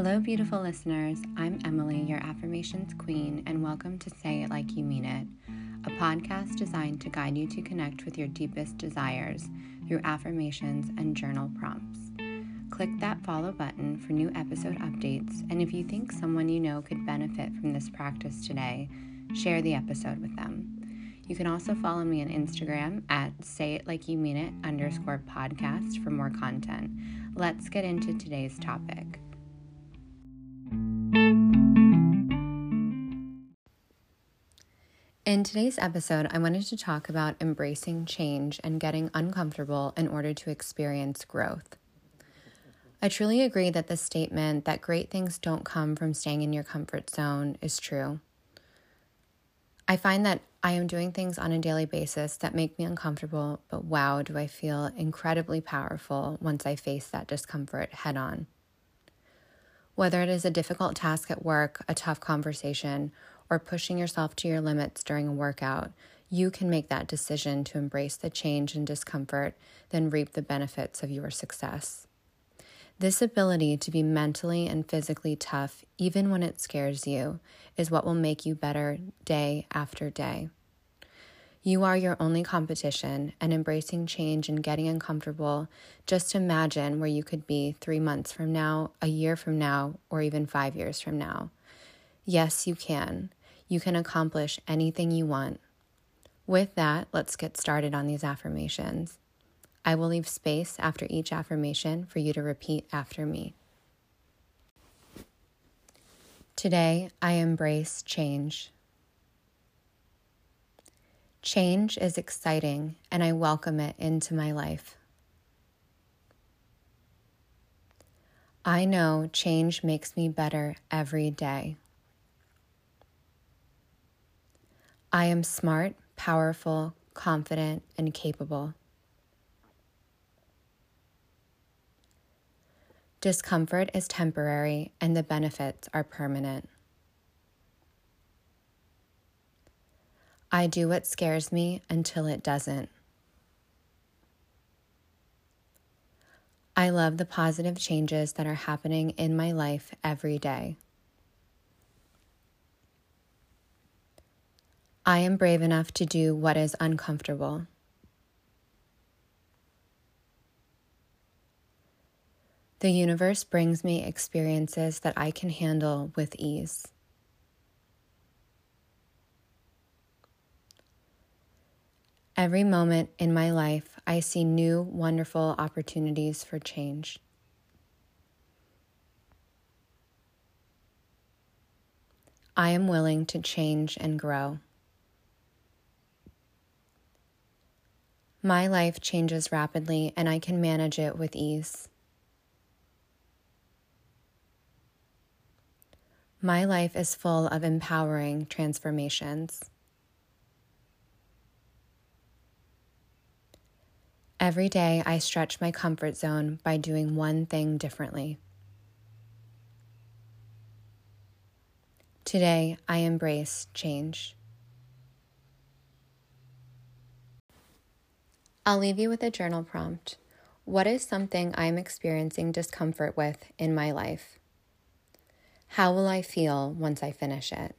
Hello, beautiful listeners. I'm Emily, your affirmations queen, and welcome to Say It Like You Mean It, a podcast designed to guide you to connect with your deepest desires through affirmations and journal prompts. Click that follow button for new episode updates, and if you think someone you know could benefit from this practice today, share the episode with them. You can also follow me on Instagram at say it like you mean it underscore podcast for more content. Let's get into today's topic. In today's episode, I wanted to talk about embracing change and getting uncomfortable in order to experience growth. I truly agree that the statement that great things don't come from staying in your comfort zone is true. I find that I am doing things on a daily basis that make me uncomfortable, but wow, do I feel incredibly powerful once I face that discomfort head on. Whether it is a difficult task at work, a tough conversation, or pushing yourself to your limits during a workout, you can make that decision to embrace the change and discomfort, then reap the benefits of your success. This ability to be mentally and physically tough, even when it scares you, is what will make you better day after day. You are your only competition, and embracing change and getting uncomfortable, just imagine where you could be three months from now, a year from now, or even five years from now. Yes, you can. You can accomplish anything you want. With that, let's get started on these affirmations. I will leave space after each affirmation for you to repeat after me. Today, I embrace change. Change is exciting, and I welcome it into my life. I know change makes me better every day. I am smart, powerful, confident, and capable. Discomfort is temporary and the benefits are permanent. I do what scares me until it doesn't. I love the positive changes that are happening in my life every day. I am brave enough to do what is uncomfortable. The universe brings me experiences that I can handle with ease. Every moment in my life, I see new, wonderful opportunities for change. I am willing to change and grow. My life changes rapidly, and I can manage it with ease. My life is full of empowering transformations. Every day, I stretch my comfort zone by doing one thing differently. Today, I embrace change. I'll leave you with a journal prompt. What is something I'm experiencing discomfort with in my life? How will I feel once I finish it?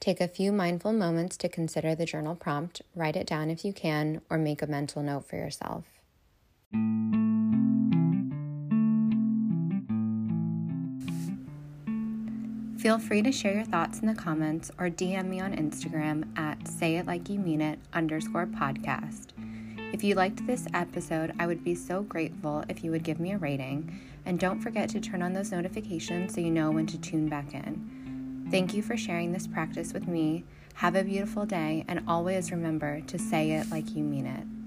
Take a few mindful moments to consider the journal prompt, write it down if you can, or make a mental note for yourself. Feel free to share your thoughts in the comments or DM me on Instagram at say it like you mean it underscore podcast. If you liked this episode, I would be so grateful if you would give me a rating. And don't forget to turn on those notifications so you know when to tune back in. Thank you for sharing this practice with me. Have a beautiful day, and always remember to say it like you mean it.